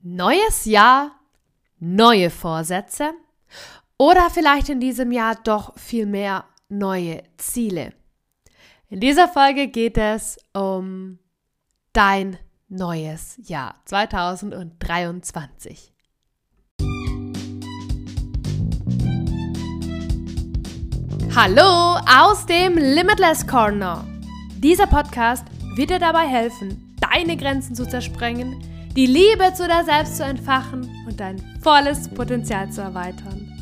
Neues Jahr, neue Vorsätze oder vielleicht in diesem Jahr doch viel mehr neue Ziele. In dieser Folge geht es um dein neues Jahr 2023. Hallo aus dem Limitless Corner. Dieser Podcast wird dir dabei helfen, deine Grenzen zu zersprengen die Liebe zu dir selbst zu entfachen und dein volles Potenzial zu erweitern.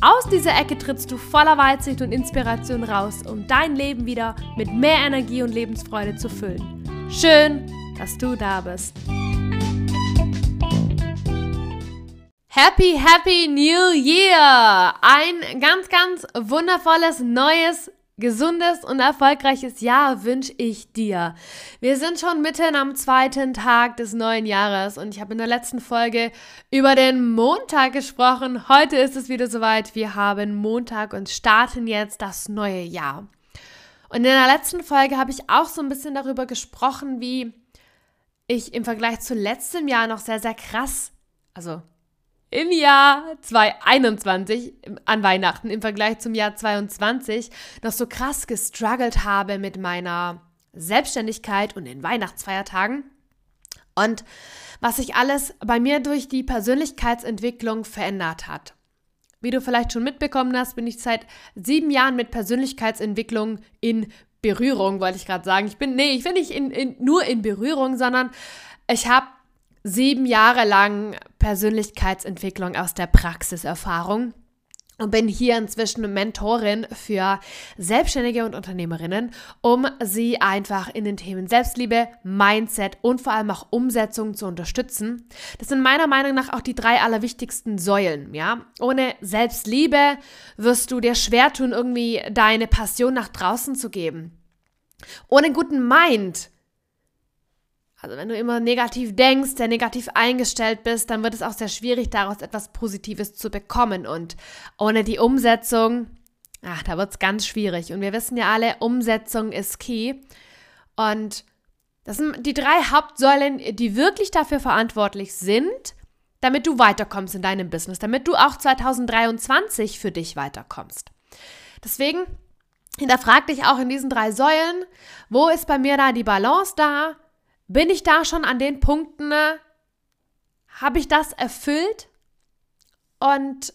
Aus dieser Ecke trittst du voller Weitsicht und Inspiration raus, um dein Leben wieder mit mehr Energie und Lebensfreude zu füllen. Schön, dass du da bist. Happy, happy New Year! Ein ganz, ganz wundervolles neues gesundes und erfolgreiches Jahr wünsche ich dir. Wir sind schon mitten am zweiten Tag des neuen Jahres und ich habe in der letzten Folge über den Montag gesprochen. Heute ist es wieder soweit. Wir haben Montag und starten jetzt das neue Jahr. Und in der letzten Folge habe ich auch so ein bisschen darüber gesprochen, wie ich im Vergleich zu letztem Jahr noch sehr, sehr krass, also im Jahr 2021 an Weihnachten im Vergleich zum Jahr 2022 noch so krass gestruggelt habe mit meiner Selbstständigkeit und den Weihnachtsfeiertagen. Und was sich alles bei mir durch die Persönlichkeitsentwicklung verändert hat. Wie du vielleicht schon mitbekommen hast, bin ich seit sieben Jahren mit Persönlichkeitsentwicklung in Berührung, wollte ich gerade sagen. Ich bin, nee, ich bin nicht in, in, nur in Berührung, sondern ich habe sieben Jahre lang Persönlichkeitsentwicklung aus der Praxiserfahrung und bin hier inzwischen Mentorin für Selbstständige und Unternehmerinnen, um sie einfach in den Themen Selbstliebe, Mindset und vor allem auch Umsetzung zu unterstützen. Das sind meiner Meinung nach auch die drei allerwichtigsten Säulen, ja? Ohne Selbstliebe wirst du dir schwer tun, irgendwie deine Passion nach draußen zu geben. Ohne guten Mind also wenn du immer negativ denkst, der negativ eingestellt bist, dann wird es auch sehr schwierig, daraus etwas Positives zu bekommen. Und ohne die Umsetzung, ach, da wird es ganz schwierig. Und wir wissen ja alle, Umsetzung ist key. Und das sind die drei Hauptsäulen, die wirklich dafür verantwortlich sind, damit du weiterkommst in deinem Business, damit du auch 2023 für dich weiterkommst. Deswegen hinterfrag dich auch in diesen drei Säulen, wo ist bei mir da die Balance da? Bin ich da schon an den Punkten, ne? habe ich das erfüllt? Und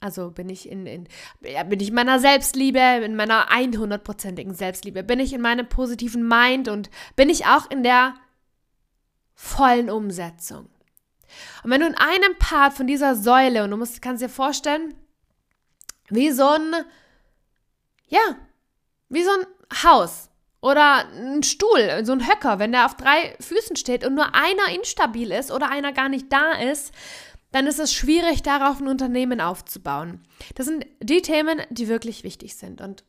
also bin ich in, in bin ich in meiner Selbstliebe, in meiner 100%igen Selbstliebe, bin ich in meinem positiven Mind und bin ich auch in der vollen Umsetzung. Und wenn du in einem Part von dieser Säule, und du musst, kannst dir vorstellen, wie so ein, ja, wie so ein Haus. Oder ein Stuhl, so ein Höcker, wenn der auf drei Füßen steht und nur einer instabil ist oder einer gar nicht da ist, dann ist es schwierig, darauf ein Unternehmen aufzubauen. Das sind die Themen, die wirklich wichtig sind. Und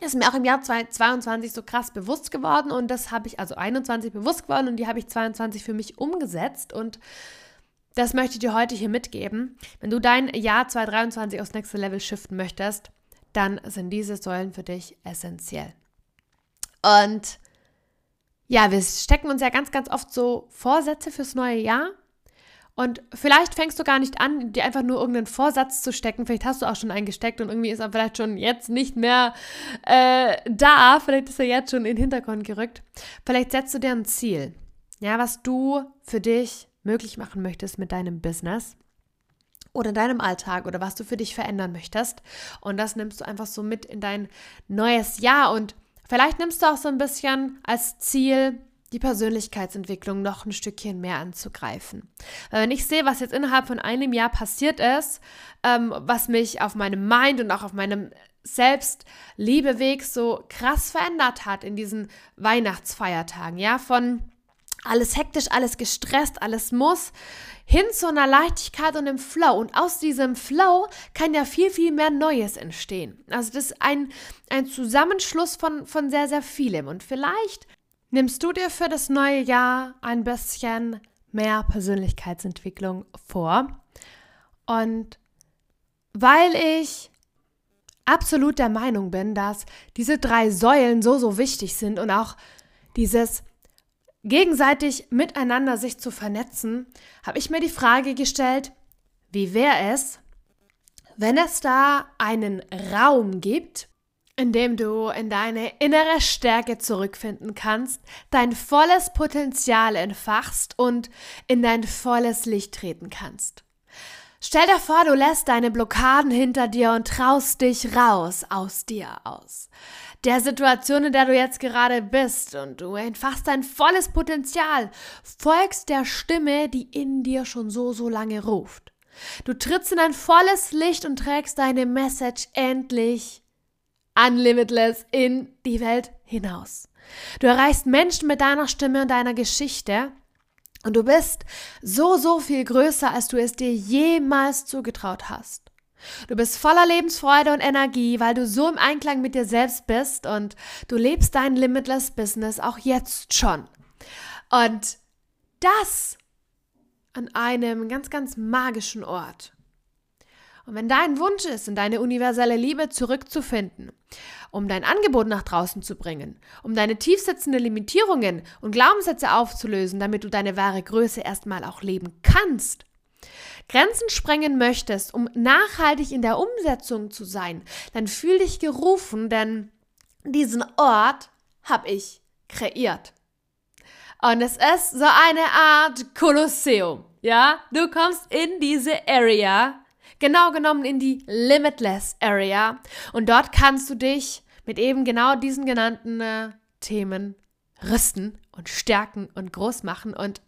das ist mir auch im Jahr 2022 so krass bewusst geworden und das habe ich, also 21 bewusst geworden und die habe ich 22 für mich umgesetzt und das möchte ich dir heute hier mitgeben. Wenn du dein Jahr 2023 aufs nächste Level shiften möchtest, dann sind diese Säulen für dich essentiell. Und ja, wir stecken uns ja ganz, ganz oft so Vorsätze fürs neue Jahr. Und vielleicht fängst du gar nicht an, dir einfach nur irgendeinen Vorsatz zu stecken. Vielleicht hast du auch schon einen gesteckt und irgendwie ist er vielleicht schon jetzt nicht mehr äh, da. Vielleicht ist er jetzt schon in den Hintergrund gerückt. Vielleicht setzt du dir ein Ziel, ja, was du für dich möglich machen möchtest mit deinem Business oder deinem Alltag oder was du für dich verändern möchtest. Und das nimmst du einfach so mit in dein neues Jahr und Vielleicht nimmst du auch so ein bisschen als Ziel, die Persönlichkeitsentwicklung noch ein Stückchen mehr anzugreifen. Weil wenn ich sehe, was jetzt innerhalb von einem Jahr passiert ist, ähm, was mich auf meinem Mind und auch auf meinem Selbstliebeweg so krass verändert hat in diesen Weihnachtsfeiertagen, ja, von alles hektisch, alles gestresst, alles muss, hin zu einer Leichtigkeit und einem Flow. Und aus diesem Flow kann ja viel, viel mehr Neues entstehen. Also das ist ein, ein Zusammenschluss von, von sehr, sehr vielem. Und vielleicht nimmst du dir für das neue Jahr ein bisschen mehr Persönlichkeitsentwicklung vor. Und weil ich absolut der Meinung bin, dass diese drei Säulen so, so wichtig sind und auch dieses gegenseitig miteinander sich zu vernetzen, habe ich mir die Frage gestellt, wie wäre es, wenn es da einen Raum gibt, in dem du in deine innere Stärke zurückfinden kannst, dein volles Potenzial entfachst und in dein volles Licht treten kannst. Stell dir vor, du lässt deine Blockaden hinter dir und traust dich raus aus dir aus. Der Situation, in der du jetzt gerade bist und du entfachst dein volles Potenzial, folgst der Stimme, die in dir schon so, so lange ruft. Du trittst in ein volles Licht und trägst deine Message endlich unlimitless in die Welt hinaus. Du erreichst Menschen mit deiner Stimme und deiner Geschichte und du bist so, so viel größer, als du es dir jemals zugetraut hast. Du bist voller Lebensfreude und Energie, weil du so im Einklang mit dir selbst bist und du lebst dein Limitless Business auch jetzt schon. Und das an einem ganz, ganz magischen Ort. Und wenn dein Wunsch ist, in deine universelle Liebe zurückzufinden, um dein Angebot nach draußen zu bringen, um deine tiefsitzende Limitierungen und Glaubenssätze aufzulösen, damit du deine wahre Größe erstmal auch leben kannst, Grenzen sprengen möchtest, um nachhaltig in der Umsetzung zu sein, dann fühl dich gerufen, denn diesen Ort habe ich kreiert. Und es ist so eine Art Kolosseum. Ja, du kommst in diese Area, genau genommen in die Limitless Area. Und dort kannst du dich mit eben genau diesen genannten äh, Themen rüsten und stärken und groß machen. Und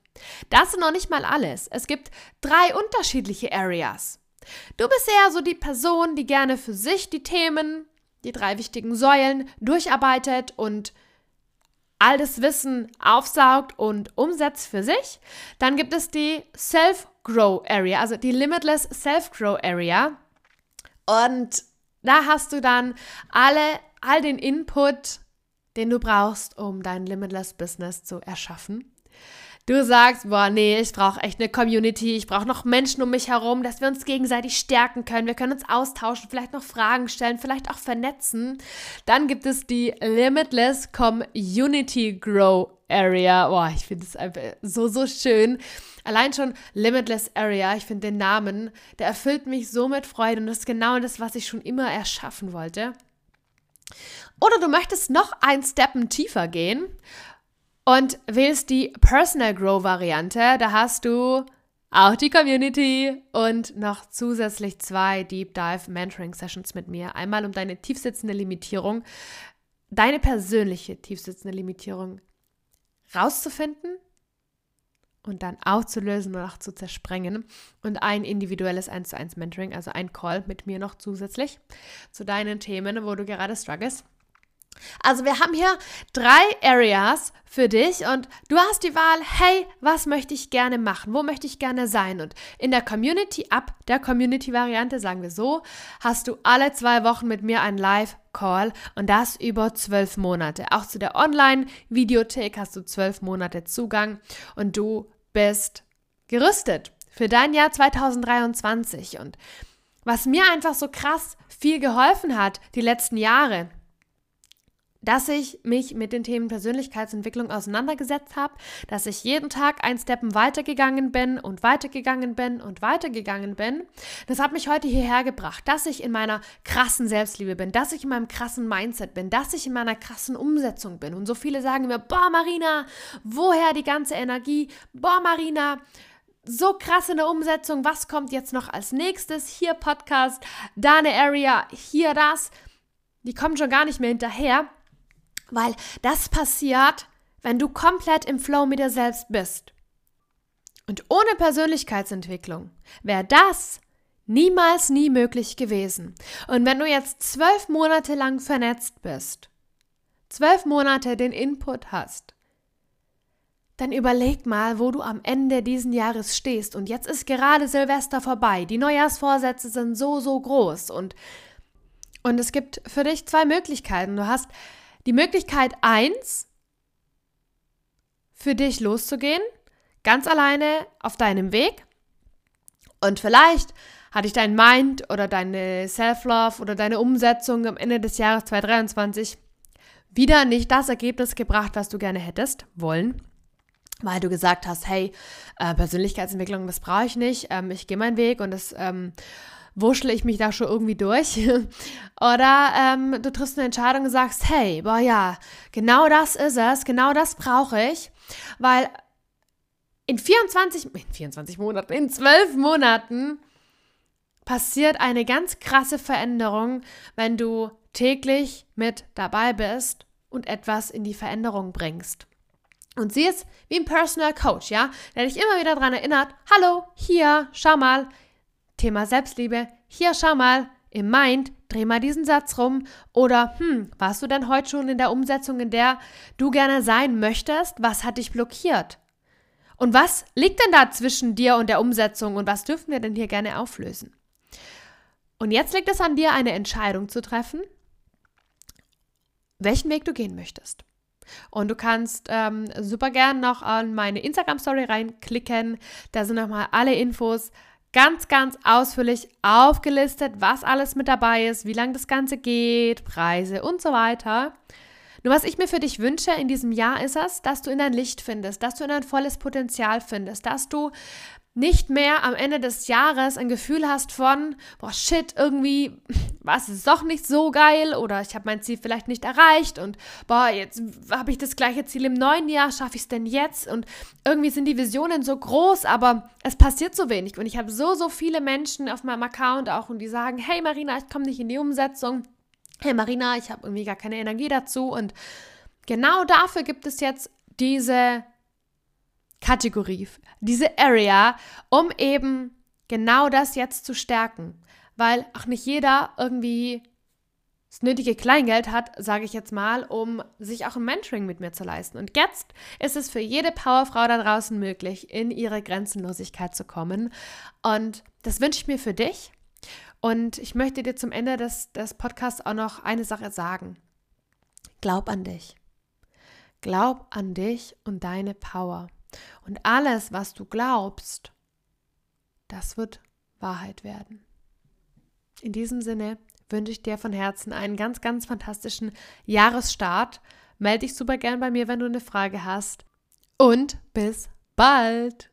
das ist noch nicht mal alles. Es gibt drei unterschiedliche Areas. Du bist eher so die Person, die gerne für sich die Themen, die drei wichtigen Säulen durcharbeitet und all das Wissen aufsaugt und umsetzt für sich. Dann gibt es die Self-Grow Area, also die Limitless Self-Grow Area. Und da hast du dann alle, all den Input, den du brauchst, um dein Limitless Business zu erschaffen. Du sagst, boah, nee, ich brauche echt eine Community, ich brauche noch Menschen um mich herum, dass wir uns gegenseitig stärken können, wir können uns austauschen, vielleicht noch Fragen stellen, vielleicht auch vernetzen. Dann gibt es die Limitless Community Grow Area. Boah, ich finde es einfach so, so schön. Allein schon Limitless Area, ich finde den Namen, der erfüllt mich so mit Freude und das ist genau das, was ich schon immer erschaffen wollte. Oder du möchtest noch ein Steppen tiefer gehen und wählst die Personal Grow Variante. Da hast du auch die Community und noch zusätzlich zwei Deep Dive Mentoring Sessions mit mir. Einmal um deine tiefsitzende Limitierung, deine persönliche tiefsitzende Limitierung rauszufinden und dann aufzulösen und auch zu zersprengen und ein individuelles 1 zu 1 Mentoring, also ein Call mit mir noch zusätzlich zu deinen Themen, wo du gerade struggles. Also wir haben hier drei Areas für dich und du hast die Wahl, hey, was möchte ich gerne machen? Wo möchte ich gerne sein? Und in der Community, ab der Community-Variante, sagen wir so, hast du alle zwei Wochen mit mir einen Live-Call und das über zwölf Monate. Auch zu der Online-Videothek hast du zwölf Monate Zugang und du bist gerüstet für dein Jahr 2023. Und was mir einfach so krass viel geholfen hat die letzten Jahre, dass ich mich mit den Themen Persönlichkeitsentwicklung auseinandergesetzt habe, dass ich jeden Tag ein Steppen weitergegangen bin und weitergegangen bin und weitergegangen bin. Das hat mich heute hierher gebracht, dass ich in meiner krassen Selbstliebe bin, dass ich in meinem krassen Mindset bin, dass ich in meiner krassen Umsetzung bin. Und so viele sagen mir, boah, Marina, woher die ganze Energie? Boah, Marina, so krass in der Umsetzung, was kommt jetzt noch als nächstes? Hier Podcast, da eine Area, hier das. Die kommen schon gar nicht mehr hinterher. Weil das passiert, wenn du komplett im Flow mit dir selbst bist. Und ohne Persönlichkeitsentwicklung wäre das niemals nie möglich gewesen. Und wenn du jetzt zwölf Monate lang vernetzt bist, zwölf Monate den Input hast, dann überleg mal, wo du am Ende diesen Jahres stehst. Und jetzt ist gerade Silvester vorbei. Die Neujahrsvorsätze sind so, so groß. Und, und es gibt für dich zwei Möglichkeiten. Du hast die Möglichkeit eins, für dich loszugehen, ganz alleine auf deinem Weg. Und vielleicht hat dich dein Mind oder deine Self-Love oder deine Umsetzung am Ende des Jahres 2023 wieder nicht das Ergebnis gebracht, was du gerne hättest wollen. weil du gesagt hast, hey, äh, Persönlichkeitsentwicklung, das brauche ich nicht, ähm, ich gehe meinen Weg und das ähm, wurschle ich mich da schon irgendwie durch. Oder ähm, du triffst eine Entscheidung und sagst, hey, boah ja, genau das ist es, genau das brauche ich, weil in 24, in 24 Monaten, in 12 Monaten passiert eine ganz krasse Veränderung, wenn du täglich mit dabei bist und etwas in die Veränderung bringst. Und sie ist wie ein Personal Coach, ja, der dich immer wieder daran erinnert, hallo, hier, schau mal, Thema Selbstliebe, hier, schau mal, im Mind, dreh mal diesen Satz rum. Oder, hm, warst du denn heute schon in der Umsetzung, in der du gerne sein möchtest? Was hat dich blockiert? Und was liegt denn da zwischen dir und der Umsetzung und was dürfen wir denn hier gerne auflösen? Und jetzt liegt es an dir, eine Entscheidung zu treffen, welchen Weg du gehen möchtest. Und du kannst ähm, super gern noch an meine Instagram-Story reinklicken. Da sind nochmal alle Infos ganz, ganz ausführlich aufgelistet, was alles mit dabei ist, wie lange das Ganze geht, Preise und so weiter. Nur was ich mir für dich wünsche in diesem Jahr ist es, dass du in dein Licht findest, dass du in dein volles Potenzial findest, dass du nicht mehr am Ende des Jahres ein Gefühl hast von, boah, shit, irgendwie was ist doch nicht so geil oder ich habe mein Ziel vielleicht nicht erreicht und boah, jetzt habe ich das gleiche Ziel im neuen Jahr, schaffe ich es denn jetzt? Und irgendwie sind die Visionen so groß, aber es passiert so wenig. Und ich habe so, so viele Menschen auf meinem Account auch und die sagen, hey Marina, ich komme nicht in die Umsetzung. Hey Marina, ich habe irgendwie gar keine Energie dazu. Und genau dafür gibt es jetzt diese Kategorie, diese Area, um eben genau das jetzt zu stärken. Weil auch nicht jeder irgendwie das nötige Kleingeld hat, sage ich jetzt mal, um sich auch ein Mentoring mit mir zu leisten. Und jetzt ist es für jede Powerfrau da draußen möglich, in ihre Grenzenlosigkeit zu kommen. Und das wünsche ich mir für dich. Und ich möchte dir zum Ende des, des Podcasts auch noch eine Sache sagen. Glaub an dich. Glaub an dich und deine Power. Und alles, was du glaubst, das wird Wahrheit werden. In diesem Sinne wünsche ich dir von Herzen einen ganz, ganz fantastischen Jahresstart. Melde dich super gern bei mir, wenn du eine Frage hast. Und bis bald!